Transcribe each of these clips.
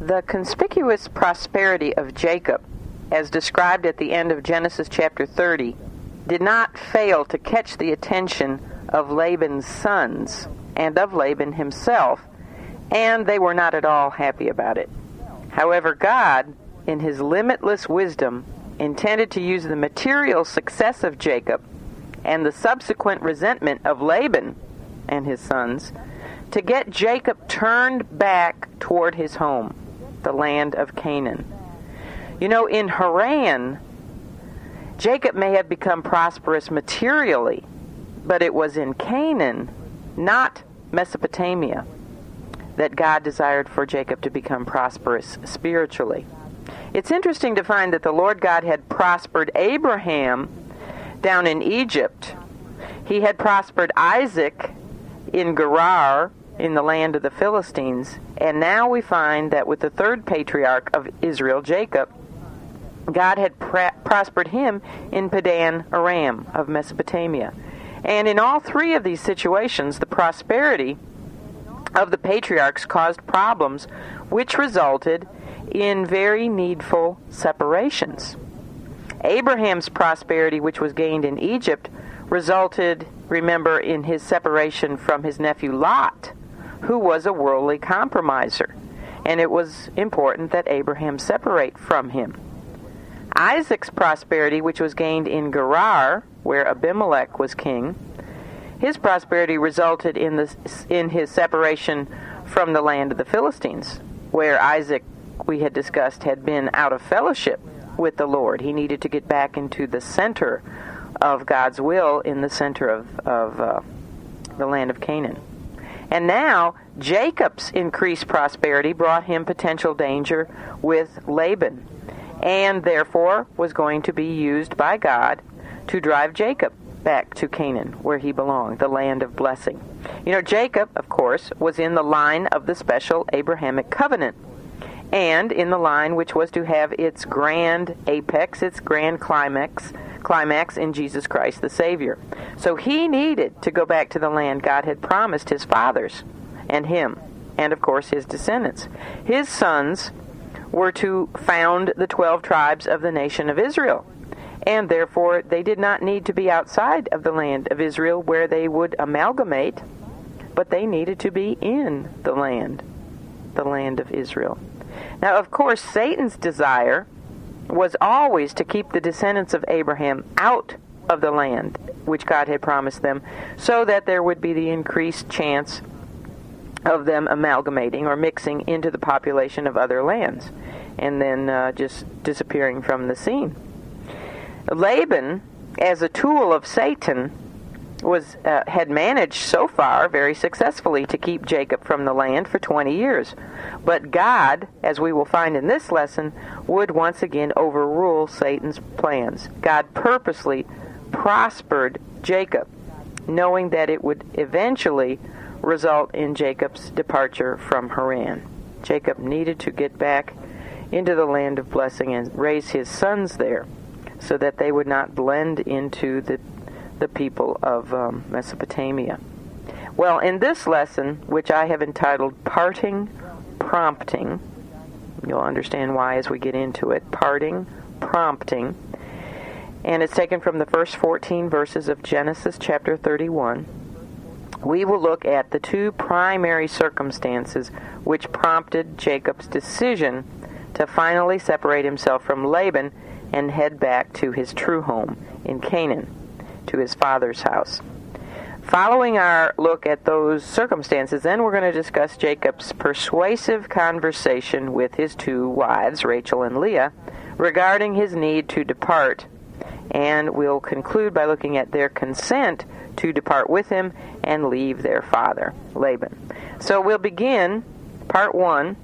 The conspicuous prosperity of Jacob, as described at the end of Genesis chapter 30, did not fail to catch the attention of Laban's sons and of Laban himself, and they were not at all happy about it. However, God, in his limitless wisdom, intended to use the material success of Jacob and the subsequent resentment of Laban and his sons to get Jacob turned back toward his home, the land of Canaan. You know, in Haran, Jacob may have become prosperous materially, but it was in Canaan, not Mesopotamia, that God desired for Jacob to become prosperous spiritually. It's interesting to find that the Lord God had prospered Abraham down in Egypt. He had prospered Isaac in Gerar in the land of the Philistines. And now we find that with the third patriarch of Israel, Jacob, God had prospered him in Padan Aram of Mesopotamia. And in all three of these situations, the prosperity of the patriarchs caused problems which resulted in very needful separations. Abraham's prosperity, which was gained in Egypt, resulted, remember, in his separation from his nephew Lot, who was a worldly compromiser. And it was important that Abraham separate from him. Isaac's prosperity, which was gained in Gerar, where Abimelech was king, his prosperity resulted in, the, in his separation from the land of the Philistines, where Isaac, we had discussed, had been out of fellowship with the Lord. He needed to get back into the center of God's will in the center of, of uh, the land of Canaan. And now, Jacob's increased prosperity brought him potential danger with Laban, and therefore was going to be used by God to drive Jacob back to Canaan, where he belonged, the land of blessing. You know, Jacob, of course, was in the line of the special Abrahamic covenant, and in the line which was to have its grand apex, its grand climax, climax in Jesus Christ the Savior. So he needed to go back to the land God had promised his fathers and him, and of course his descendants. His sons were to found the 12 tribes of the nation of Israel and therefore they did not need to be outside of the land of Israel where they would amalgamate, but they needed to be in the land, the land of Israel. Now, of course, Satan's desire was always to keep the descendants of Abraham out of the land which God had promised them, so that there would be the increased chance of them amalgamating or mixing into the population of other lands and then uh, just disappearing from the scene. Laban, as a tool of Satan, was uh, had managed so far very successfully to keep Jacob from the land for 20 years. But God, as we will find in this lesson, would once again overrule Satan's plans. God purposely prospered Jacob, knowing that it would eventually result in Jacob's departure from Haran. Jacob needed to get back into the land of blessing and raise his sons there so that they would not blend into the, the people of um, Mesopotamia. Well, in this lesson, which I have entitled Parting Prompting, you'll understand why as we get into it. Parting, prompting. And it's taken from the first 14 verses of Genesis chapter 31. We will look at the two primary circumstances which prompted Jacob's decision to finally separate himself from Laban and head back to his true home in Canaan, to his father's house. Following our look at those circumstances, then we're going to discuss Jacob's persuasive conversation with his two wives, Rachel and Leah, regarding his need to depart. And we'll conclude by looking at their consent to depart with him and leave their father, Laban. So we'll begin part one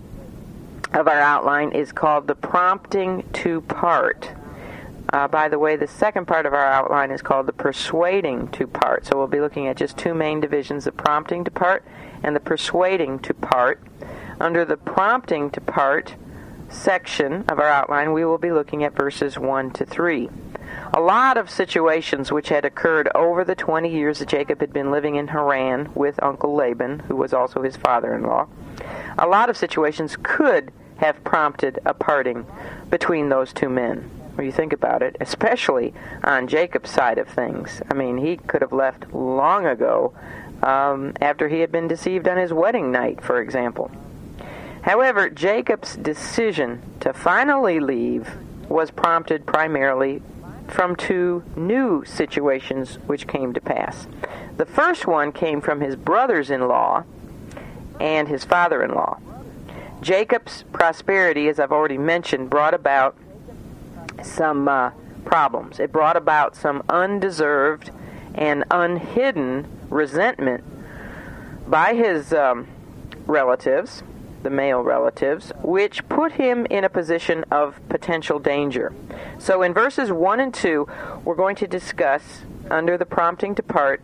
of our outline is called the prompting to part. Uh, by the way, the second part of our outline is called the persuading to part. So we'll be looking at just two main divisions the prompting to part and the persuading to part. Under the prompting to part section of our outline, we will be looking at verses 1 to 3. A lot of situations which had occurred over the 20 years that Jacob had been living in Haran with Uncle Laban, who was also his father in law, a lot of situations could have prompted a parting between those two men. When you think about it, especially on Jacob's side of things. I mean, he could have left long ago um, after he had been deceived on his wedding night, for example. However, Jacob's decision to finally leave was prompted primarily from two new situations which came to pass. The first one came from his brothers in law and his father in law. Jacob's prosperity, as I've already mentioned, brought about some uh, problems. It brought about some undeserved and unhidden resentment by his um, relatives, the male relatives, which put him in a position of potential danger. So in verses 1 and 2, we're going to discuss, under the prompting to part,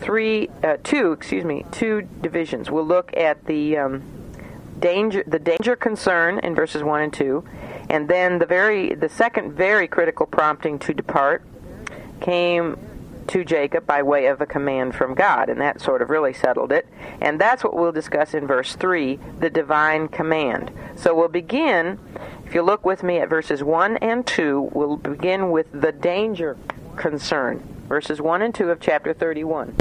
three, uh, two, excuse me, two divisions. We'll look at the um, danger, the danger concern in verses 1 and 2, and then the very, the second very critical prompting to depart came to Jacob by way of a command from God, and that sort of really settled it. And that's what we'll discuss in verse 3 the divine command. So we'll begin, if you look with me at verses 1 and 2, we'll begin with the danger concern. Verses 1 and 2 of chapter 31.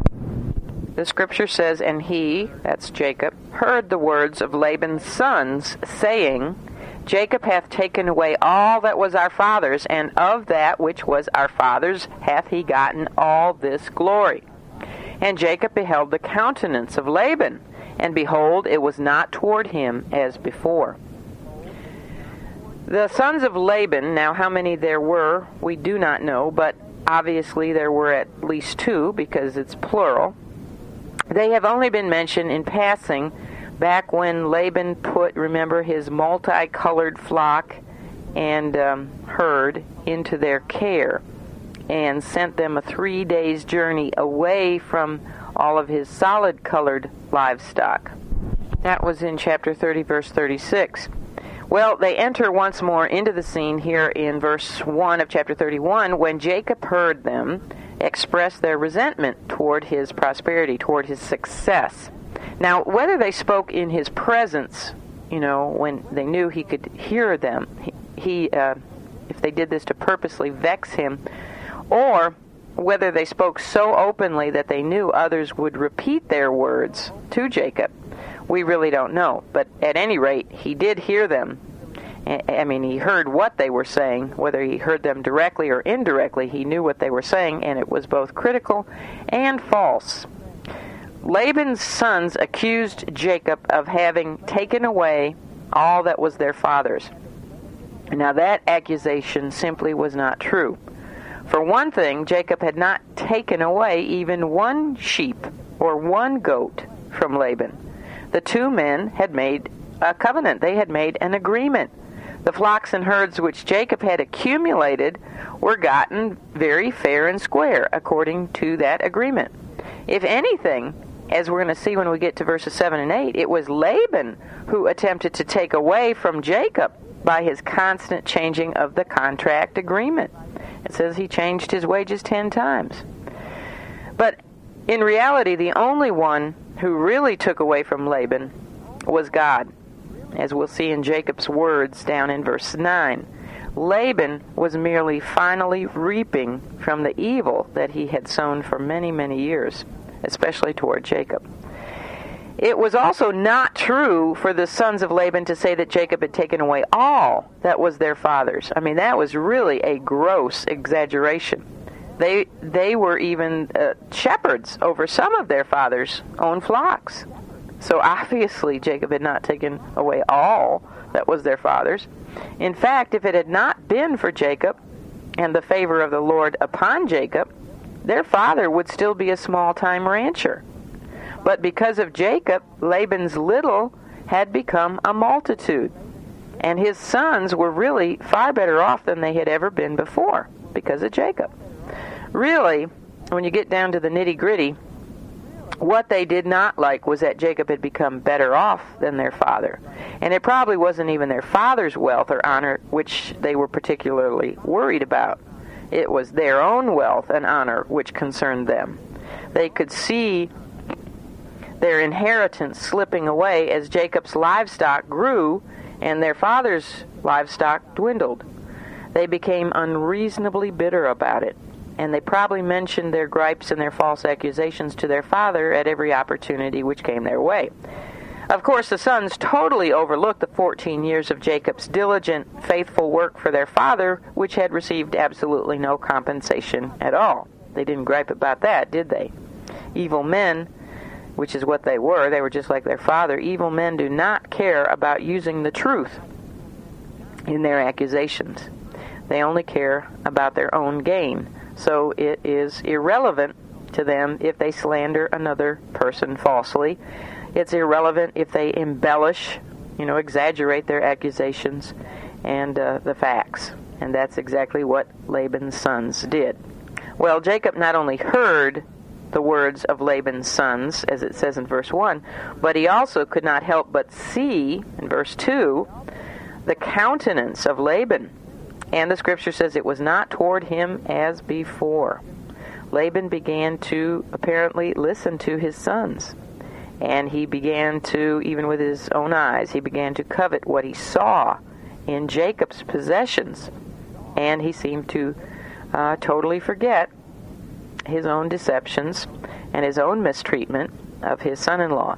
The scripture says, And he, that's Jacob, heard the words of Laban's sons, saying, Jacob hath taken away all that was our father's, and of that which was our father's hath he gotten all this glory. And Jacob beheld the countenance of Laban, and behold, it was not toward him as before. The sons of Laban, now how many there were, we do not know, but obviously there were at least two because it's plural. They have only been mentioned in passing back when Laban put, remember, his multicolored flock and um, herd into their care and sent them a three days journey away from all of his solid colored livestock. That was in chapter 30, verse 36. Well, they enter once more into the scene here in verse 1 of chapter 31 when Jacob heard them express their resentment toward his prosperity, toward his success. Now, whether they spoke in his presence, you know, when they knew he could hear them, he, uh, if they did this to purposely vex him, or whether they spoke so openly that they knew others would repeat their words to Jacob, we really don't know. But at any rate, he did hear them. I mean, he heard what they were saying, whether he heard them directly or indirectly, he knew what they were saying, and it was both critical and false. Laban's sons accused Jacob of having taken away all that was their father's. Now, that accusation simply was not true. For one thing, Jacob had not taken away even one sheep or one goat from Laban. The two men had made a covenant, they had made an agreement. The flocks and herds which Jacob had accumulated were gotten very fair and square according to that agreement. If anything, as we're going to see when we get to verses 7 and 8, it was Laban who attempted to take away from Jacob by his constant changing of the contract agreement. It says he changed his wages 10 times. But in reality, the only one who really took away from Laban was God, as we'll see in Jacob's words down in verse 9. Laban was merely finally reaping from the evil that he had sown for many, many years especially toward Jacob. It was also not true for the sons of Laban to say that Jacob had taken away all that was their father's. I mean, that was really a gross exaggeration. They they were even uh, shepherds over some of their father's own flocks. So obviously Jacob had not taken away all that was their father's. In fact, if it had not been for Jacob and the favor of the Lord upon Jacob, their father would still be a small time rancher. But because of Jacob, Laban's little had become a multitude. And his sons were really far better off than they had ever been before because of Jacob. Really, when you get down to the nitty gritty, what they did not like was that Jacob had become better off than their father. And it probably wasn't even their father's wealth or honor which they were particularly worried about. It was their own wealth and honor which concerned them. They could see their inheritance slipping away as Jacob's livestock grew and their father's livestock dwindled. They became unreasonably bitter about it, and they probably mentioned their gripes and their false accusations to their father at every opportunity which came their way. Of course, the sons totally overlooked the 14 years of Jacob's diligent, faithful work for their father, which had received absolutely no compensation at all. They didn't gripe about that, did they? Evil men, which is what they were, they were just like their father. Evil men do not care about using the truth in their accusations. They only care about their own gain. So it is irrelevant to them if they slander another person falsely it's irrelevant if they embellish, you know, exaggerate their accusations and uh, the facts. And that's exactly what Laban's sons did. Well, Jacob not only heard the words of Laban's sons, as it says in verse 1, but he also could not help but see, in verse 2, the countenance of Laban. And the scripture says it was not toward him as before. Laban began to apparently listen to his sons and he began to, even with his own eyes, he began to covet what he saw in Jacob's possessions, and he seemed to uh, totally forget his own deceptions and his own mistreatment of his son-in-law.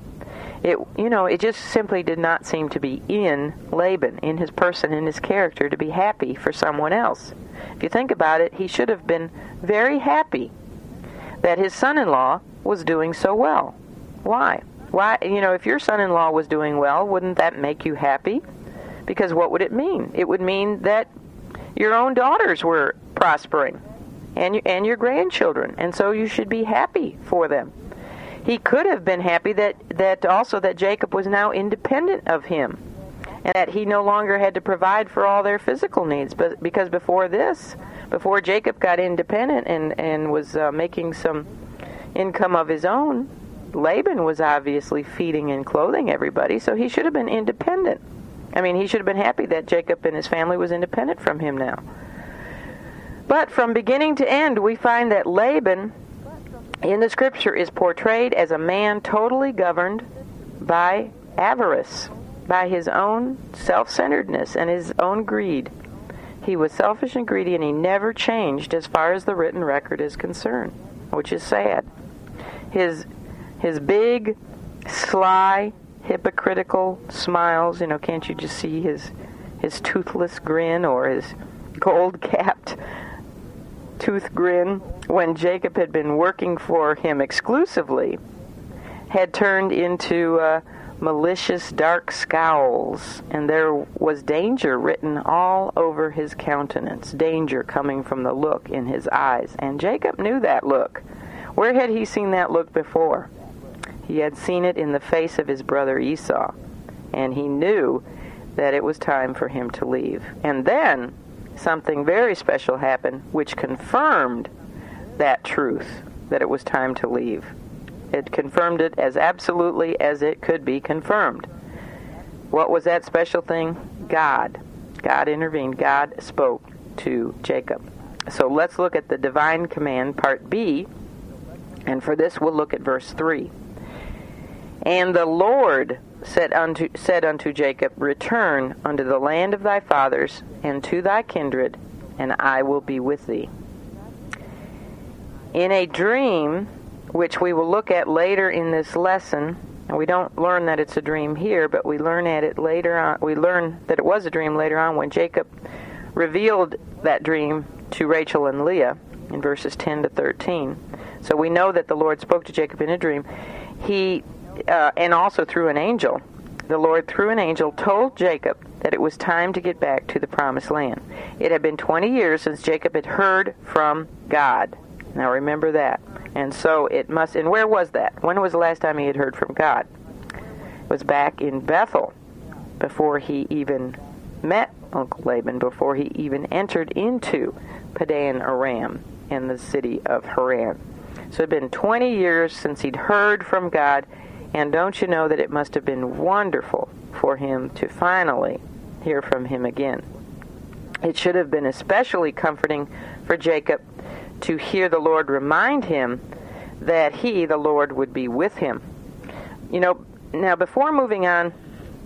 It, you know, it just simply did not seem to be in Laban, in his person, in his character, to be happy for someone else. If you think about it, he should have been very happy that his son-in-law was doing so well. Why? Why, you know, if your son-in-law was doing well, wouldn't that make you happy? Because what would it mean? It would mean that your own daughters were prospering and you, and your grandchildren, and so you should be happy for them. He could have been happy that that also that Jacob was now independent of him and that he no longer had to provide for all their physical needs but because before this before Jacob got independent and and was uh, making some income of his own Laban was obviously feeding and clothing everybody, so he should have been independent. I mean, he should have been happy that Jacob and his family was independent from him now. But from beginning to end, we find that Laban in the scripture is portrayed as a man totally governed by avarice, by his own self centeredness and his own greed. He was selfish and greedy, and he never changed as far as the written record is concerned, which is sad. His his big, sly, hypocritical smiles. You know, can't you just see his his toothless grin or his gold-capped tooth grin when Jacob had been working for him exclusively had turned into uh, malicious dark scowls, and there was danger written all over his countenance, danger coming from the look in his eyes. And Jacob knew that look. Where had he seen that look before? He had seen it in the face of his brother Esau, and he knew that it was time for him to leave. And then something very special happened which confirmed that truth that it was time to leave. It confirmed it as absolutely as it could be confirmed. What was that special thing? God. God intervened. God spoke to Jacob. So let's look at the divine command, part B, and for this we'll look at verse 3. And the Lord said unto, said unto Jacob, Return unto the land of thy fathers and to thy kindred, and I will be with thee. In a dream, which we will look at later in this lesson, and we don't learn that it's a dream here, but we learn at it later on. We learn that it was a dream later on when Jacob revealed that dream to Rachel and Leah in verses 10 to 13. So we know that the Lord spoke to Jacob in a dream. He uh, and also through an angel, the Lord, through an angel, told Jacob that it was time to get back to the promised land. It had been 20 years since Jacob had heard from God. Now remember that. And so it must, and where was that? When was the last time he had heard from God? It was back in Bethel before he even met Uncle Laban, before he even entered into Padan Aram in the city of Haran. So it had been 20 years since he'd heard from God and don't you know that it must have been wonderful for him to finally hear from him again? It should have been especially comforting for Jacob to hear the Lord remind him that he, the Lord, would be with him. You know, now before moving on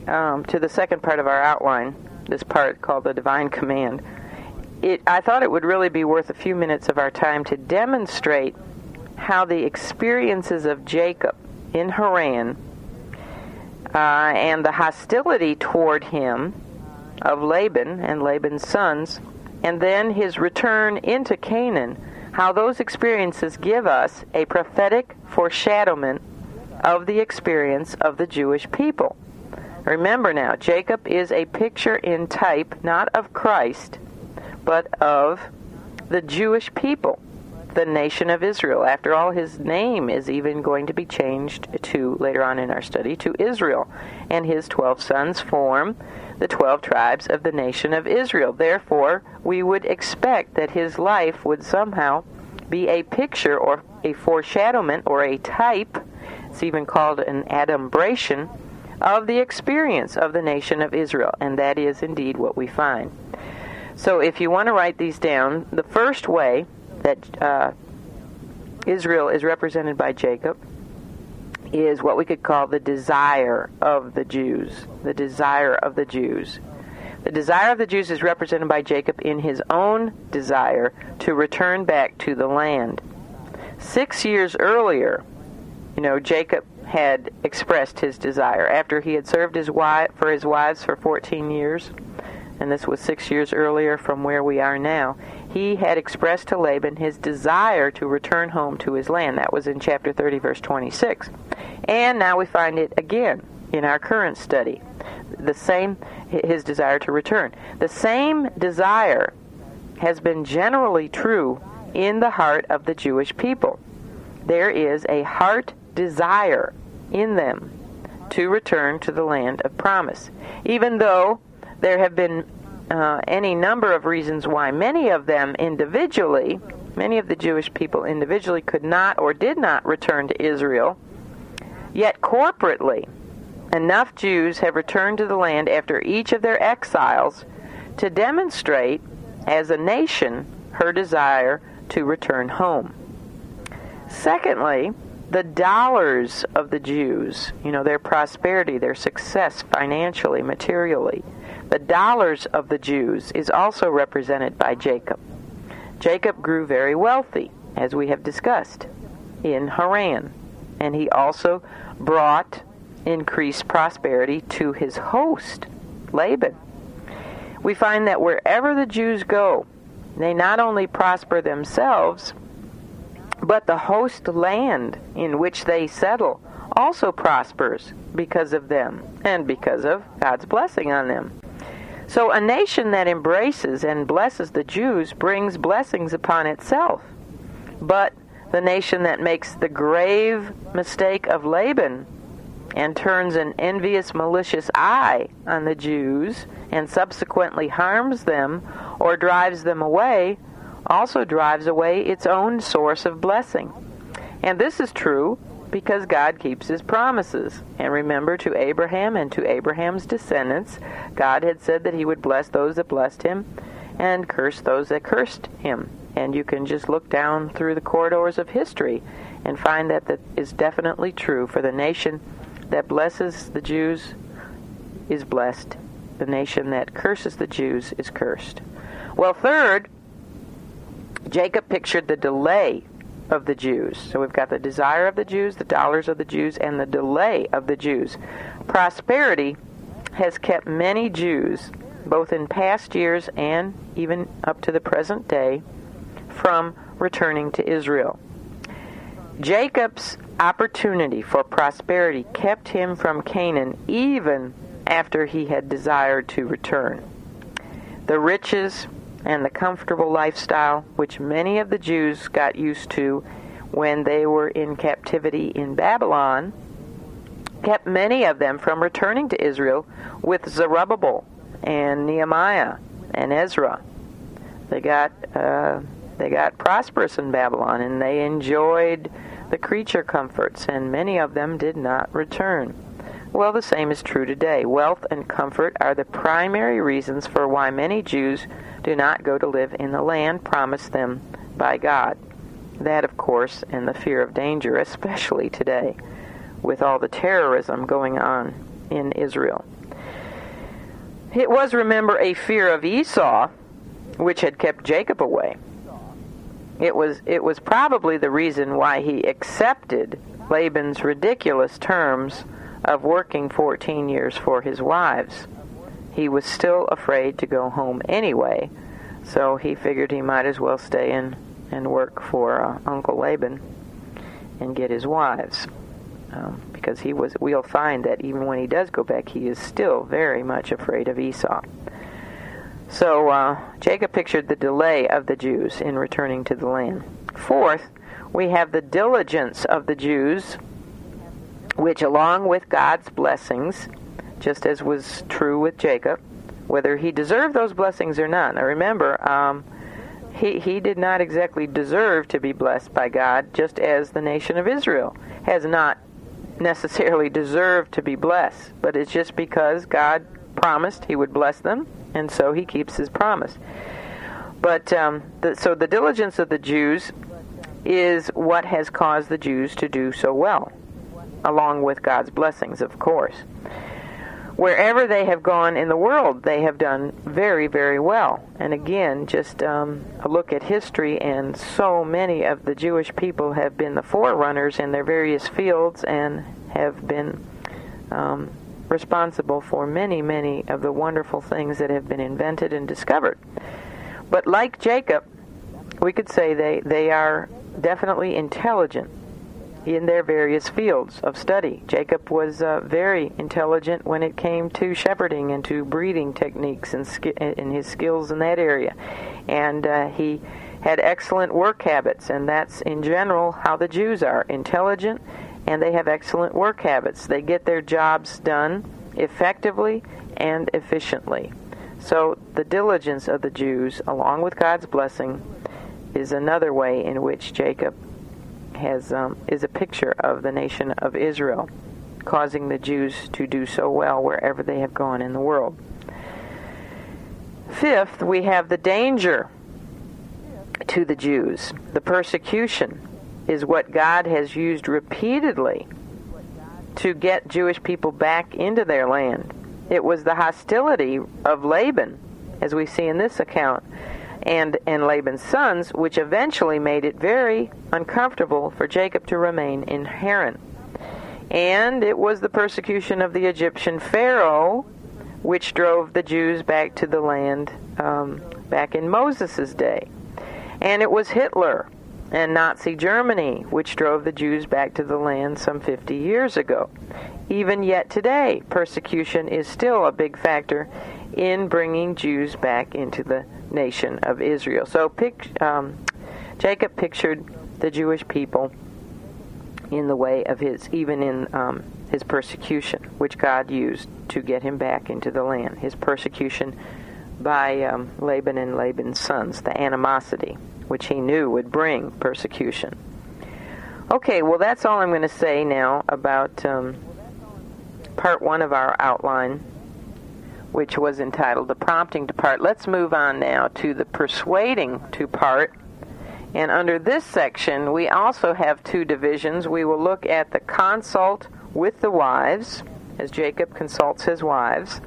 um, to the second part of our outline, this part called the divine command, it, I thought it would really be worth a few minutes of our time to demonstrate how the experiences of Jacob in Haran uh, and the hostility toward him of Laban and Laban's sons, and then his return into Canaan, how those experiences give us a prophetic foreshadowment of the experience of the Jewish people. Remember now, Jacob is a picture in type not of Christ, but of the Jewish people, the nation of Israel. After all, his name is even going to be changed to, later on in our study, to Israel. And his twelve sons form the twelve tribes of the nation of Israel. Therefore, we would expect that his life would somehow be a picture or a foreshadowment or a type, it's even called an adumbration, of the experience of the nation of Israel. And that is indeed what we find. So if you want to write these down, the first way that uh, Israel is represented by Jacob is what we could call the desire of the Jews. The desire of the Jews. The desire of the Jews is represented by Jacob in his own desire to return back to the land. Six years earlier, you know, Jacob had expressed his desire after he had served his wife for his wives for 14 years, and this was six years earlier from where we are now. He had expressed to Laban his desire to return home to his land. That was in chapter 30, verse 26. And now we find it again in our current study. The same, his desire to return. The same desire has been generally true in the heart of the Jewish people. There is a heart desire in them to return to the land of promise. Even though there have been uh, any number of reasons why many of them individually, many of the Jewish people individually could not or did not return to Israel, yet corporately, enough Jews have returned to the land after each of their exiles to demonstrate, as a nation, her desire to return home. Secondly, the dollars of the Jews, you know, their prosperity, their success financially, materially, the dollars of the Jews is also represented by Jacob. Jacob grew very wealthy, as we have discussed, in Haran, and he also brought increased prosperity to his host, Laban. We find that wherever the Jews go, they not only prosper themselves, but the host land in which they settle also prospers because of them and because of God's blessing on them. So a nation that embraces and blesses the Jews brings blessings upon itself. But the nation that makes the grave mistake of Laban and turns an envious, malicious eye on the Jews and subsequently harms them or drives them away also drives away its own source of blessing. And this is true because God keeps his promises. And remember, to Abraham and to Abraham's descendants, God had said that he would bless those that blessed him and curse those that cursed him. And you can just look down through the corridors of history and find that that is definitely true for the nation that blesses the Jews is blessed. The nation that curses the Jews is cursed. Well, third, Jacob pictured the delay of the Jews. So we've got the desire of the Jews, the dollars of the Jews, and the delay of the Jews. Prosperity has kept many Jews, both in past years and even up to the present day, from returning to Israel. Jacob's opportunity for prosperity kept him from Canaan even after he had desired to return. The riches, and the comfortable lifestyle which many of the Jews got used to when they were in captivity in Babylon kept many of them from returning to Israel with Zerubbabel and Nehemiah and Ezra. They got uh, they got prosperous in Babylon and they enjoyed the creature comforts, and many of them did not return. Well, the same is true today. Wealth and comfort are the primary reasons for why many Jews do not go to live in the land promised them by God. That, of course, and the fear of danger, especially today, with all the terrorism going on in Israel. It was, remember, a fear of Esau which had kept Jacob away. It was, it was probably the reason why he accepted Laban's ridiculous terms of working 14 years for his wives. He was still afraid to go home anyway, so he figured he might as well stay in and work for uh, Uncle Laban and get his wives. Um, because he was, we'll find that even when he does go back, he is still very much afraid of Esau. So uh, Jacob pictured the delay of the Jews in returning to the land. Fourth, we have the diligence of the Jews, which, along with God's blessings, just as was true with Jacob, whether he deserved those blessings or not. Now remember, um, he, he did not exactly deserve to be blessed by God, just as the nation of Israel has not necessarily deserved to be blessed, but it's just because God promised he would bless them, and so he keeps his promise. But um, the, so the diligence of the Jews is what has caused the Jews to do so well, along with God's blessings, of course. Wherever they have gone in the world, they have done very, very well. And again, just um, a look at history, and so many of the Jewish people have been the forerunners in their various fields and have been um, responsible for many, many of the wonderful things that have been invented and discovered. But like Jacob, we could say they, they are definitely intelligent in their various fields of study. Jacob was uh, very intelligent when it came to shepherding and to breeding techniques and, sk- and his skills in that area. And uh, he had excellent work habits, and that's in general how the Jews are intelligent and they have excellent work habits. They get their jobs done effectively and efficiently. So the diligence of the Jews, along with God's blessing, is another way in which Jacob has um, is a picture of the nation of Israel, causing the Jews to do so well wherever they have gone in the world. Fifth, we have the danger to the Jews. The persecution is what God has used repeatedly to get Jewish people back into their land. It was the hostility of Laban, as we see in this account, and, and Laban's sons, which eventually made it very uncomfortable for Jacob to remain in Haran. And it was the persecution of the Egyptian Pharaoh which drove the Jews back to the land um, back in Moses' day. And it was Hitler and Nazi Germany which drove the Jews back to the land some 50 years ago. Even yet today, persecution is still a big factor in bringing Jews back into the nation of Israel. So pic, um, Jacob pictured the Jewish people in the way of his, even in um, his persecution, which God used to get him back into the land. His persecution by um, Laban and Laban's sons, the animosity, which he knew would bring persecution. Okay, well, that's all I'm going to say now about um, part one of our outline which was entitled The Prompting to Part. Let's move on now to the Persuading to Part. And under this section, we also have two divisions. We will look at the consult with the wives, as Jacob consults his wives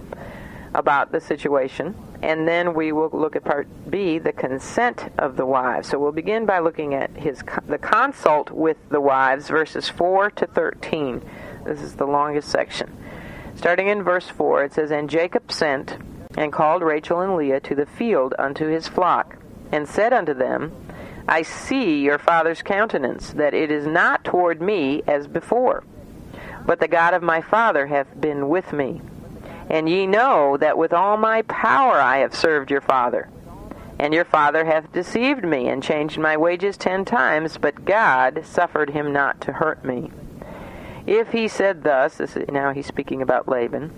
about the situation. And then we will look at part B, the consent of the wives. So we'll begin by looking at his the consult with the wives, verses 4 to 13. This is the longest section. Starting in verse 4, it says, And Jacob sent and called Rachel and Leah to the field unto his flock, and said unto them, I see your father's countenance, that it is not toward me as before, but the God of my father hath been with me. And ye know that with all my power I have served your father. And your father hath deceived me, and changed my wages ten times, but God suffered him not to hurt me. If he said thus, this is, now he's speaking about Laban,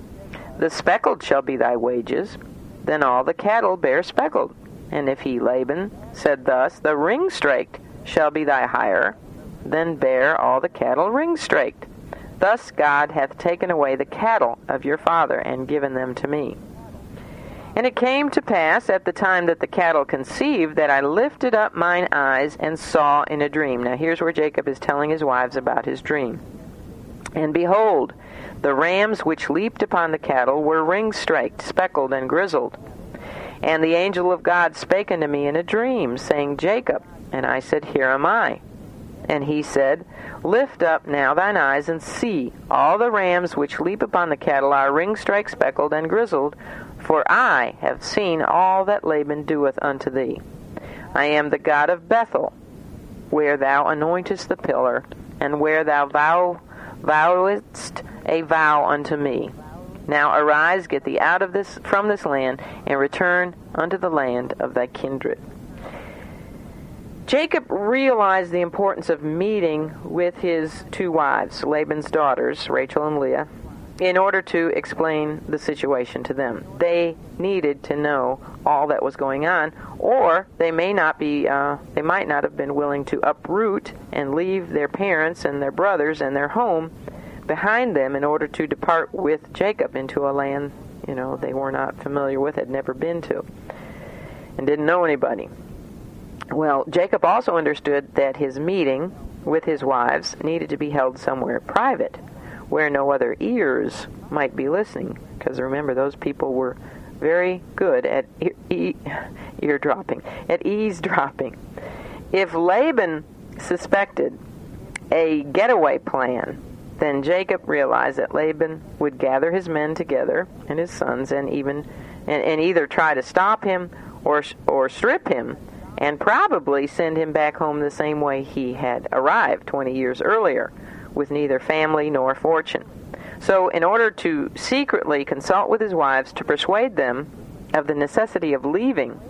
the speckled shall be thy wages, then all the cattle bear speckled. And if he, Laban, said thus, the ring straked shall be thy hire, then bear all the cattle ring straked. Thus God hath taken away the cattle of your father and given them to me. And it came to pass at the time that the cattle conceived that I lifted up mine eyes and saw in a dream. Now here's where Jacob is telling his wives about his dream. And behold, The rams which leaped upon the cattle were ring straked, speckled, and grizzled. And the angel of God spake unto me in a dream, saying, Jacob. And I said, Here am I. And he said, Lift up now thine eyes and see. All the rams which leap upon the cattle are ring strike speckled and grizzled, for I have seen all that Laban doeth unto thee. I am the God of Bethel, where thou anointest the pillar, and where thou vow, vowest a vow unto me. Now arise, get thee out of this from this land, and return unto the land of thy kindred. Jacob realized the importance of meeting with his two wives, Laban's daughters, Rachel and Leah, in order to explain the situation to them. They needed to know all that was going on, or they may not be, uh, they might not have been willing to uproot and leave their parents and their brothers and their home behind them in order to depart with Jacob into a land, you know, they were not familiar with, had never been to, and didn't know anybody. Well, Jacob also understood that his meeting with his wives needed to be held somewhere private, where no other ears might be listening, because remember, those people were very good at e- eardropping, at eavesdropping. If Laban suspected a getaway plan then Jacob realized that Laban would gather his men together and his sons and even and, and either try to stop him or or strip him and probably send him back home the same way he had arrived 20 years earlier with neither family nor fortune. So in order to secretly consult with his wives to persuade them of the necessity of leaving,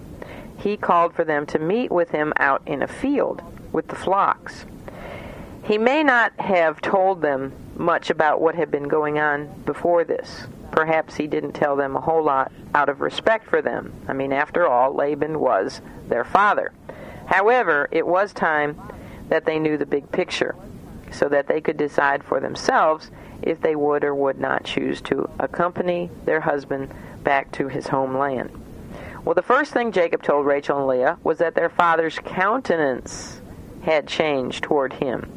he called for them to meet with him out in a field with the flocks. He may not have told them much about what had been going on before this. Perhaps he didn't tell them a whole lot out of respect for them. I mean, after all, Laban was their father. However, it was time that they knew the big picture so that they could decide for themselves if they would or would not choose to accompany their husband back to his homeland. Well, the first thing Jacob told Rachel and Leah was that their father's countenance had changed toward him.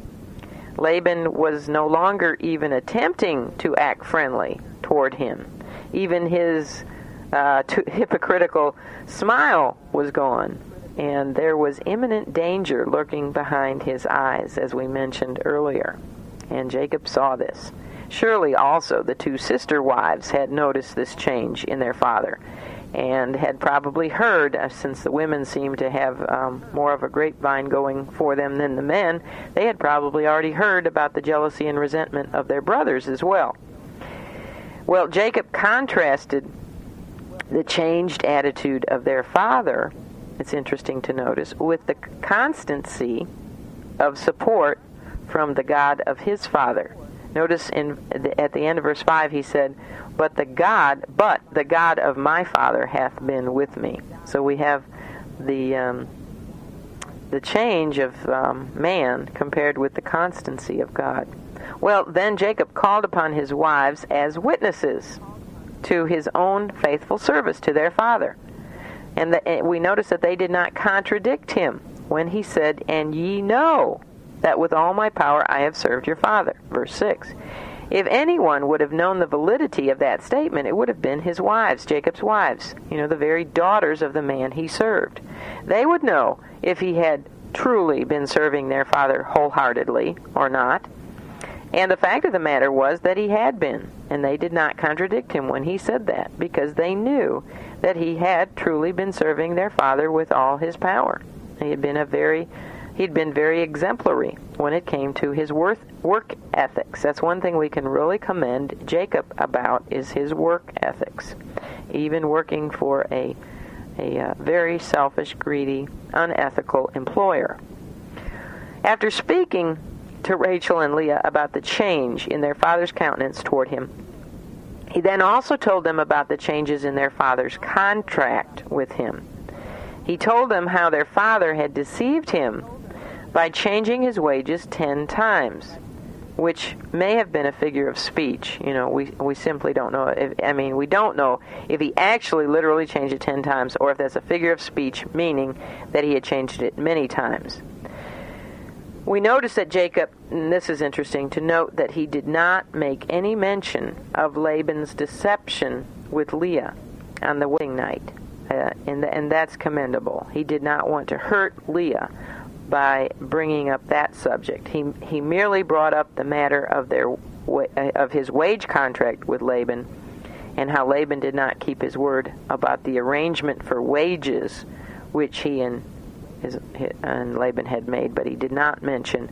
Laban was no longer even attempting to act friendly toward him. Even his uh, hypocritical smile was gone, and there was imminent danger lurking behind his eyes, as we mentioned earlier. And Jacob saw this. Surely also the two sister wives had noticed this change in their father and had probably heard, uh, since the women seemed to have um, more of a grapevine going for them than the men, they had probably already heard about the jealousy and resentment of their brothers as well. Well, Jacob contrasted the changed attitude of their father, it's interesting to notice, with the constancy of support from the God of his father. Notice in at the end of verse 5 he said, but the God, but the God of my father hath been with me. So we have the um, the change of um, man compared with the constancy of God. Well, then Jacob called upon his wives as witnesses to his own faithful service to their father. And, the, and we notice that they did not contradict him when he said, And ye know that with all my power I have served your father. Verse 6. If anyone would have known the validity of that statement, it would have been his wives, Jacob's wives, you know, the very daughters of the man he served. They would know if he had truly been serving their father wholeheartedly or not. And the fact of the matter was that he had been, and they did not contradict him when he said that, because they knew that he had truly been serving their father with all his power. He had been a very he'd been very exemplary when it came to his worth, work ethics. That's one thing we can really commend Jacob about is his work ethics. Even working for a a uh, very selfish, greedy, unethical employer. After speaking to Rachel and Leah about the change in their father's countenance toward him, he then also told them about the changes in their father's contract with him. He told them how their father had deceived him by changing his wages ten times, which may have been a figure of speech. You know, we we simply don't know. If, I mean, we don't know if he actually literally changed it ten times, or if that's a figure of speech, meaning that he had changed it many times. We notice that Jacob, and this is interesting to note, that he did not make any mention of Laban's deception with Leah on the wedding night. Uh, and, and that's commendable. He did not want to hurt Leah by bringing up that subject. He, he merely brought up the matter of, their, of his wage contract with Laban and how Laban did not keep his word about the arrangement for wages which he and, his, and Laban had made, but he did not mention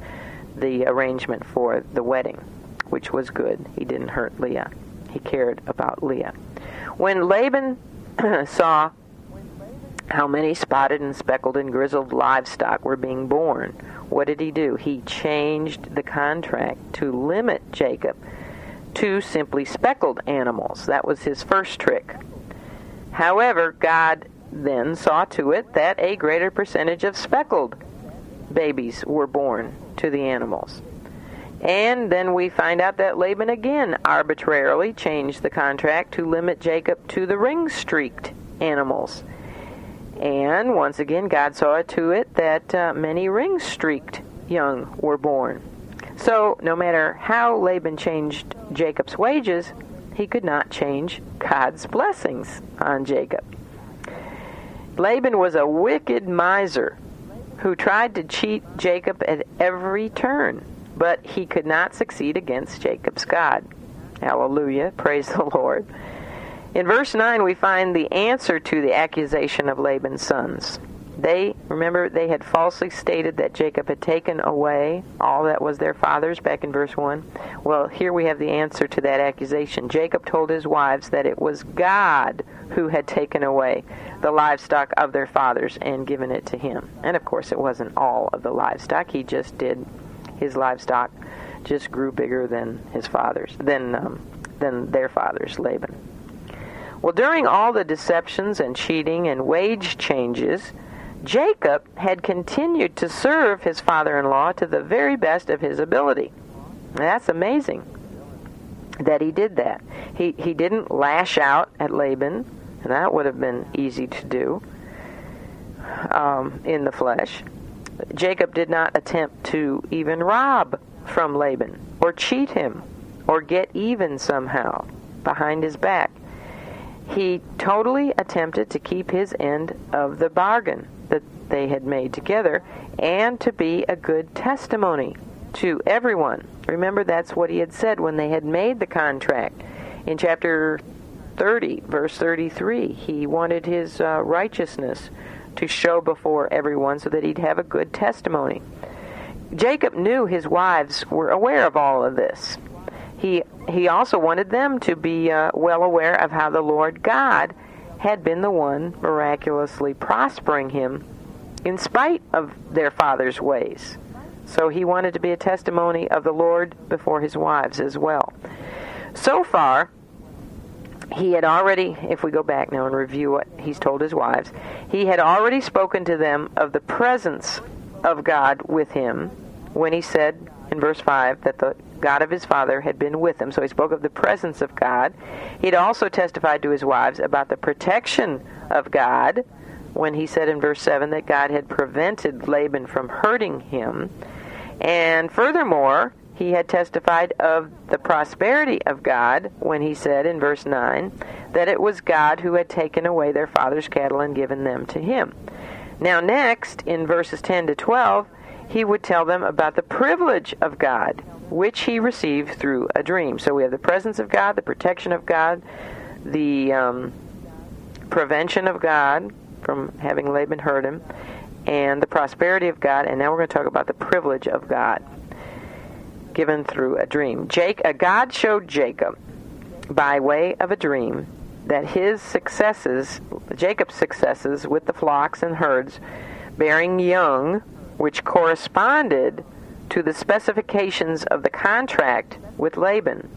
the arrangement for the wedding, which was good. He didn't hurt Leah. He cared about Leah. When Laban saw how many spotted and speckled and grizzled livestock were being born, what did he do? He changed the contract to limit Jacob to simply speckled animals. That was his first trick. However, God then saw to it that a greater percentage of speckled babies were born to the animals. And then we find out that Laban again arbitrarily changed the contract to limit Jacob to the ring streaked animals. And once again, God saw to it that uh, many ring streaked young were born. So, no matter how Laban changed Jacob's wages, he could not change God's blessings on Jacob. Laban was a wicked miser who tried to cheat Jacob at every turn, but he could not succeed against Jacob's God. Hallelujah. Praise the Lord. In verse 9, we find the answer to the accusation of Laban's sons. They, remember, they had falsely stated that Jacob had taken away all that was their father's back in verse 1. Well, here we have the answer to that accusation. Jacob told his wives that it was God who had taken away the livestock of their fathers and given it to him. And of course, it wasn't all of the livestock. He just did, his livestock just grew bigger than his father's, than, um, than their father's, Laban. Well, during all the deceptions and cheating and wage changes, Jacob had continued to serve his father in law to the very best of his ability. That's amazing that he did that. He, he didn't lash out at Laban, and that would have been easy to do um, in the flesh. Jacob did not attempt to even rob from Laban or cheat him or get even somehow behind his back. He totally attempted to keep his end of the bargain they had made together and to be a good testimony to everyone. Remember, that's what he had said when they had made the contract. In chapter 30, verse 33, he wanted his uh, righteousness to show before everyone so that he'd have a good testimony. Jacob knew his wives were aware of all of this. He, he also wanted them to be uh, well aware of how the Lord God had been the one miraculously prospering him in spite of their father's ways. So he wanted to be a testimony of the Lord before his wives as well. So far, he had already, if we go back now and review what he's told his wives, he had already spoken to them of the presence of God with him when he said in verse 5 that the God of his father had been with him. So he spoke of the presence of God. He'd also testified to his wives about the protection of God when he said in verse 7 that God had prevented Laban from hurting him. And furthermore, he had testified of the prosperity of God when he said in verse 9 that it was God who had taken away their father's cattle and given them to him. Now, next, in verses 10 to 12, he would tell them about the privilege of God, which he received through a dream. So we have the presence of God, the protection of God, the um, prevention of God from having Laban hurt him, and the prosperity of God. And now we're going to talk about the privilege of God given through a dream. Jake, uh, God showed Jacob by way of a dream that his successes, Jacob's successes with the flocks and herds, bearing young, which corresponded to the specifications of the contract with Laban,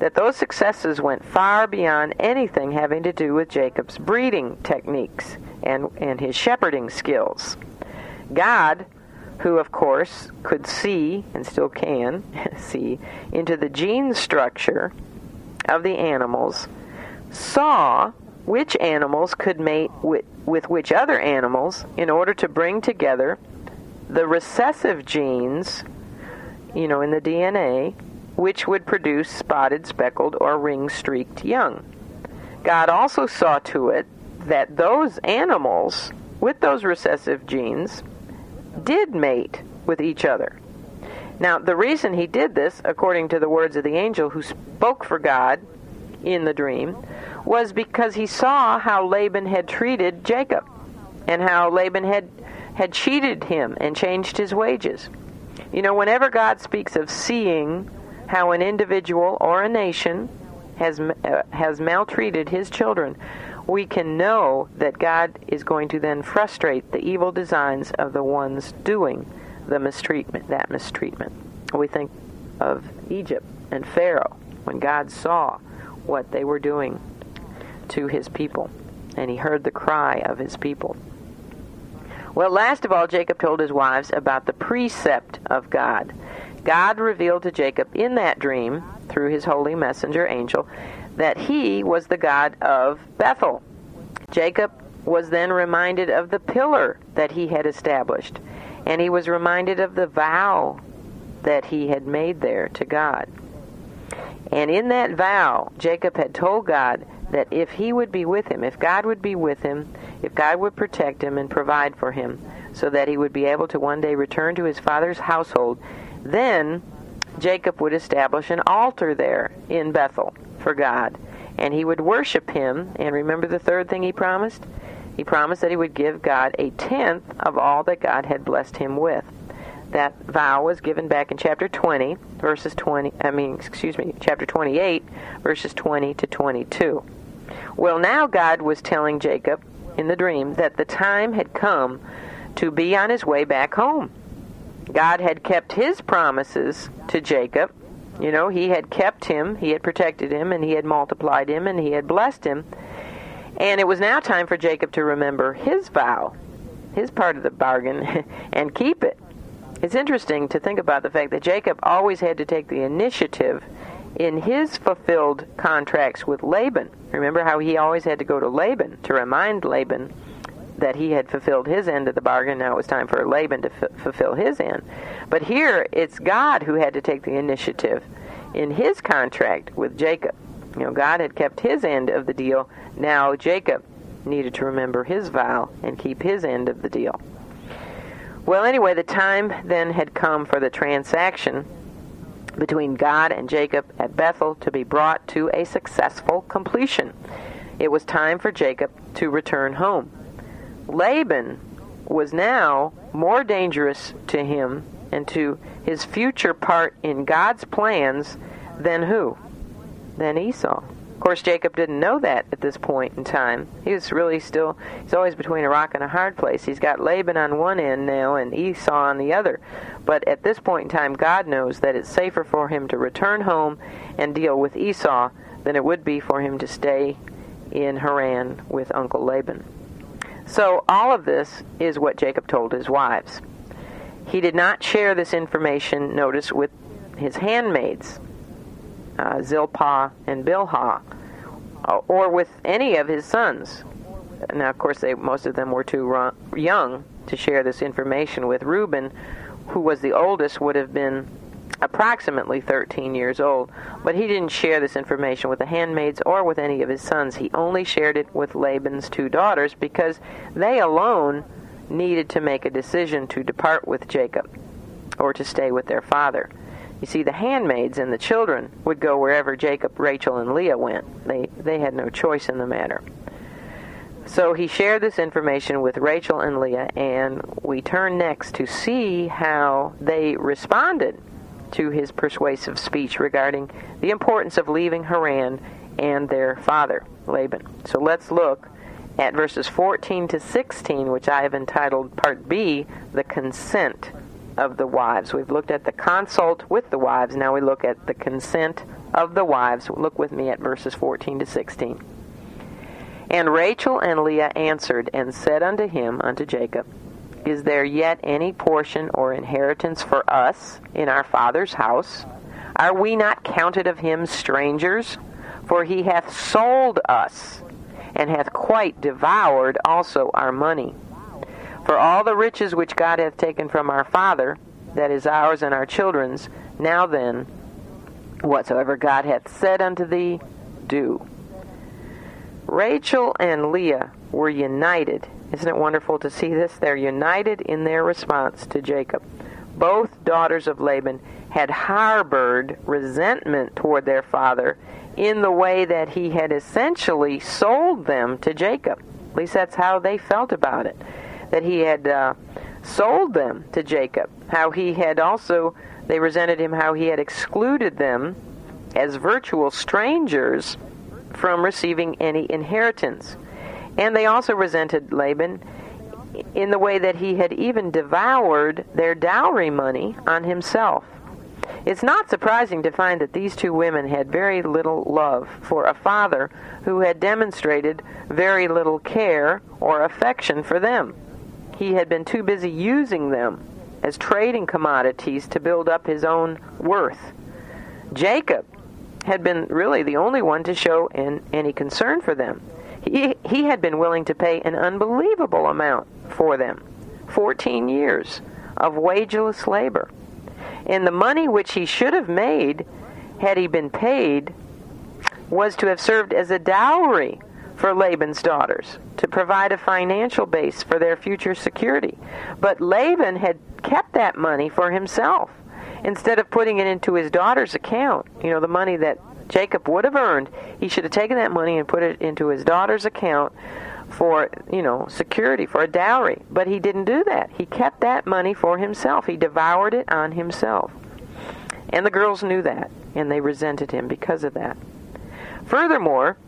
that those successes went far beyond anything having to do with Jacob's breeding techniques and, and his shepherding skills. God, who of course could see, and still can see, into the gene structure of the animals, saw which animals could mate with, with which other animals in order to bring together the recessive genes, you know, in the DNA, which would produce spotted, speckled, or ring streaked young. God also saw to it that those animals with those recessive genes did mate with each other. Now, the reason he did this, according to the words of the angel who spoke for God in the dream, was because he saw how Laban had treated Jacob and how Laban had, had cheated him and changed his wages. You know, whenever God speaks of seeing how an individual or a nation has, uh, has maltreated his children, we can know that God is going to then frustrate the evil designs of the ones doing the mistreatment, that mistreatment. We think of Egypt and Pharaoh when God saw what they were doing to his people, and he heard the cry of his people. Well, last of all, Jacob told his wives about the precept of God. God revealed to Jacob in that dream, through his holy messenger angel, that he was the God of Bethel. Jacob was then reminded of the pillar that he had established, and he was reminded of the vow that he had made there to God. And in that vow, Jacob had told God that if he would be with him, if God would be with him, if God would protect him and provide for him, so that he would be able to one day return to his father's household, then Jacob would establish an altar there in Bethel for God, and he would worship him. And remember the third thing he promised? He promised that he would give God a tenth of all that God had blessed him with. That vow was given back in chapter 20, verses 20, I mean, excuse me, chapter 28, verses 20 to 22. Well, now God was telling Jacob in the dream that the time had come to be on his way back home. God had kept his promises to Jacob. You know, he had kept him, he had protected him, and he had multiplied him, and he had blessed him. And it was now time for Jacob to remember his vow, his part of the bargain, and keep it. It's interesting to think about the fact that Jacob always had to take the initiative in his fulfilled contracts with Laban. Remember how he always had to go to Laban to remind Laban that he had fulfilled his end of the bargain. Now it was time for Laban to f- fulfill his end. But here it's God who had to take the initiative in his contract with Jacob. You know, God had kept his end of the deal. Now Jacob needed to remember his vow and keep his end of the deal. Well, anyway, the time then had come for the transaction between God and Jacob at Bethel to be brought to a successful completion. It was time for Jacob to return home. Laban was now more dangerous to him and to his future part in God's plans than who? Than Esau. Of course, Jacob didn't know that at this point in time. He was really still, he's always between a rock and a hard place. He's got Laban on one end now and Esau on the other. But at this point in time, God knows that it's safer for him to return home and deal with Esau than it would be for him to stay in Haran with Uncle Laban. So, all of this is what Jacob told his wives. He did not share this information, notice, with his handmaids, uh, Zilpah and Bilhah, uh, or with any of his sons. Now, of course, they, most of them were too young to share this information with Reuben, who was the oldest, would have been approximately 13 years old, but he didn't share this information with the handmaids or with any of his sons. He only shared it with Laban's two daughters because they alone needed to make a decision to depart with Jacob or to stay with their father. You see, the handmaids and the children would go wherever Jacob, Rachel, and Leah went. They, they had no choice in the matter. So he shared this information with Rachel and Leah, and we turn next to see how they responded to his persuasive speech regarding the importance of leaving Haran and their father, Laban. So let's look at verses 14 to 16, which I have entitled Part B, the consent of the wives. We've looked at the consult with the wives. Now we look at the consent of the wives. Look with me at verses 14 to 16. And Rachel and Leah answered and said unto him, unto Jacob, Is there yet any portion or inheritance for us in our father's house? Are we not counted of him strangers? For he hath sold us and hath quite devoured also our money. For all the riches which God hath taken from our father, that is ours and our children's, now then, whatsoever God hath said unto thee, do. Rachel and Leah were united. Isn't it wonderful to see this? They're united in their response to Jacob. Both daughters of Laban had harbored resentment toward their father in the way that he had essentially sold them to Jacob. At least that's how they felt about it. That he had uh, sold them to Jacob. How he had also, they resented him, how he had excluded them as virtual strangers from receiving any inheritance. And they also resented Laban in the way that he had even devoured their dowry money on himself. It's not surprising to find that these two women had very little love for a father who had demonstrated very little care or affection for them. He had been too busy using them as trading commodities to build up his own worth. Jacob had been really the only one to show any concern for them. He, he had been willing to pay an unbelievable amount for them 14 years of wageless labor. And the money which he should have made, had he been paid, was to have served as a dowry for Laban's daughters to provide a financial base for their future security. But Laban had kept that money for himself instead of putting it into his daughter's account. You know, the money that Jacob would have earned, he should have taken that money and put it into his daughter's account for, you know, security, for a dowry. But he didn't do that. He kept that money for himself. He devoured it on himself. And the girls knew that, and they resented him because of that. Furthermore,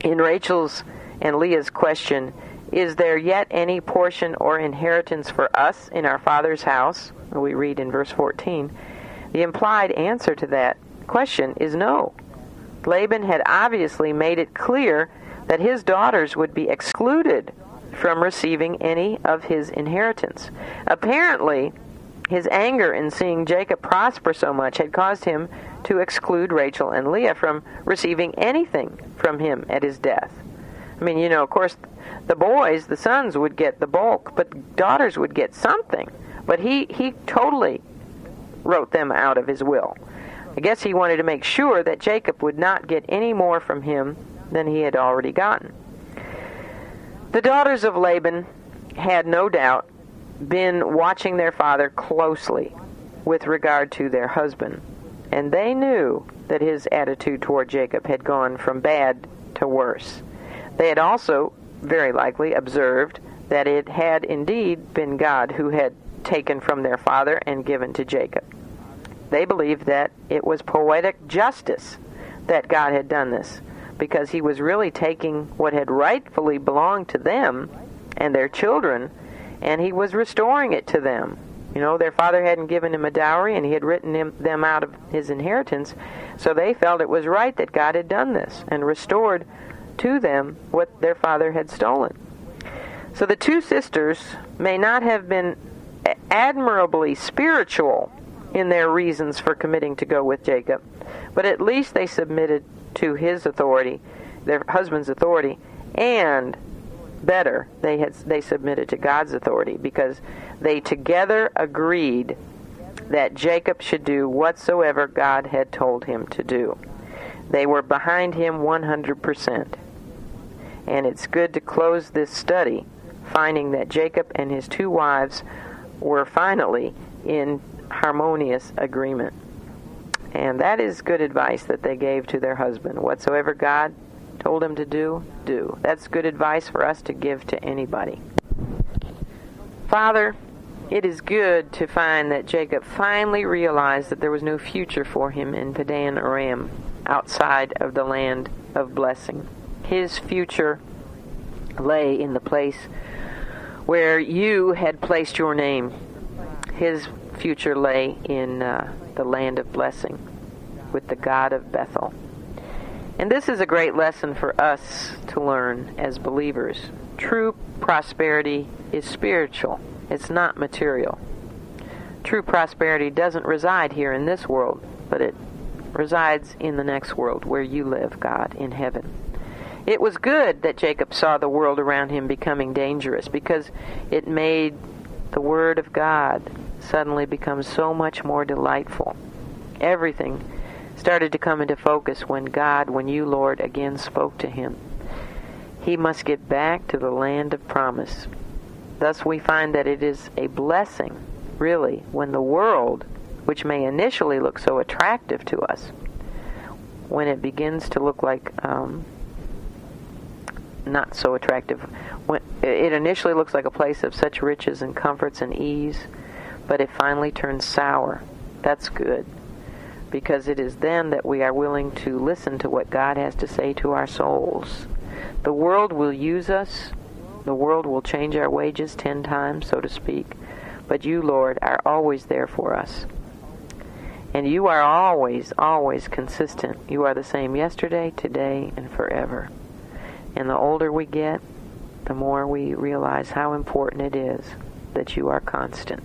in Rachel's and Leah's question, is there yet any portion or inheritance for us in our father's house? We read in verse 14. The implied answer to that question is no. Laban had obviously made it clear that his daughters would be excluded from receiving any of his inheritance. Apparently, his anger in seeing Jacob prosper so much had caused him to exclude Rachel and Leah from receiving anything from him at his death. I mean, you know, of course, the boys, the sons, would get the bulk, but daughters would get something. But he, he totally wrote them out of his will. I guess he wanted to make sure that Jacob would not get any more from him than he had already gotten. The daughters of Laban had no doubt been watching their father closely with regard to their husband, and they knew that his attitude toward Jacob had gone from bad to worse. They had also, very likely, observed that it had indeed been God who had taken from their father and given to Jacob. They believed that it was poetic justice that God had done this, because he was really taking what had rightfully belonged to them and their children, and he was restoring it to them. You know, their father hadn't given him a dowry, and he had written him, them out of his inheritance, so they felt it was right that God had done this and restored to them what their father had stolen. So the two sisters may not have been admirably spiritual in their reasons for committing to go with Jacob, but at least they submitted to his authority, their husband's authority, and better, they had they submitted to God's authority because they together agreed that Jacob should do whatsoever God had told him to do. They were behind him 100%. And it's good to close this study finding that Jacob and his two wives were finally in harmonious agreement. And that is good advice that they gave to their husband. Whatsoever God told him to do, do. That's good advice for us to give to anybody. Father, it is good to find that Jacob finally realized that there was no future for him in Padan Aram outside of the land of blessing. His future lay in the place where you had placed your name. His future lay in uh, the land of blessing with the God of Bethel. And this is a great lesson for us to learn as believers. True prosperity is spiritual, it's not material. True prosperity doesn't reside here in this world, but it resides in the next world where you live, God, in heaven. It was good that Jacob saw the world around him becoming dangerous because it made the Word of God suddenly become so much more delightful. Everything started to come into focus when God, when you, Lord, again spoke to him. He must get back to the land of promise. Thus we find that it is a blessing, really, when the world, which may initially look so attractive to us, when it begins to look like um, not so attractive. When it initially looks like a place of such riches and comforts and ease, but it finally turns sour. That's good. Because it is then that we are willing to listen to what God has to say to our souls. The world will use us. The world will change our wages ten times, so to speak. But you, Lord, are always there for us. And you are always, always consistent. You are the same yesterday, today, and forever. And the older we get, the more we realize how important it is that you are constant.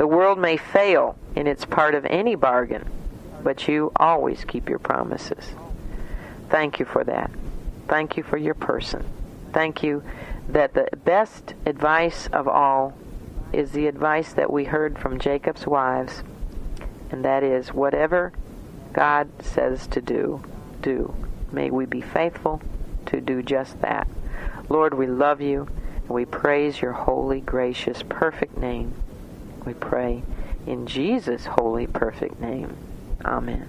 The world may fail in its part of any bargain, but you always keep your promises. Thank you for that. Thank you for your person. Thank you that the best advice of all is the advice that we heard from Jacob's wives, and that is whatever God says to do, do. May we be faithful to do just that. Lord, we love you and we praise your holy, gracious, perfect name. We pray in Jesus' holy, perfect name. Amen.